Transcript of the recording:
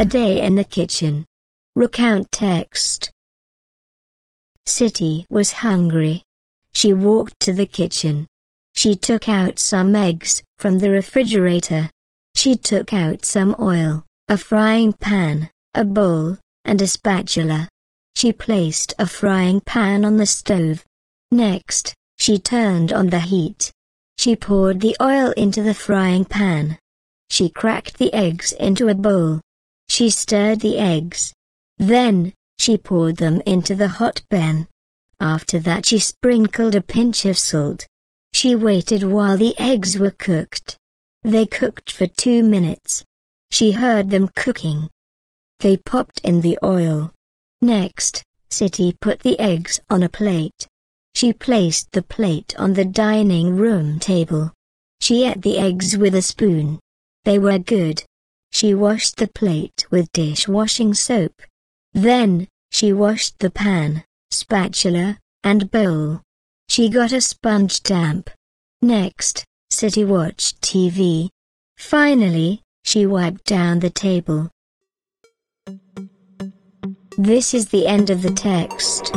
A day in the kitchen. Recount text. Siti was hungry. She walked to the kitchen. She took out some eggs from the refrigerator. She took out some oil, a frying pan, a bowl, and a spatula. She placed a frying pan on the stove. Next, she turned on the heat. She poured the oil into the frying pan. She cracked the eggs into a bowl. She stirred the eggs. Then, she poured them into the hot pan. After that she sprinkled a pinch of salt. She waited while the eggs were cooked. They cooked for two minutes. She heard them cooking. They popped in the oil. Next, Siti put the eggs on a plate. She placed the plate on the dining room table. She ate the eggs with a spoon. They were good. She washed the plate with dishwashing soap. Then, she washed the pan, spatula, and bowl. She got a sponge damp. Next, Siti watched TV. Finally, she wiped down the table. This is the end of the text.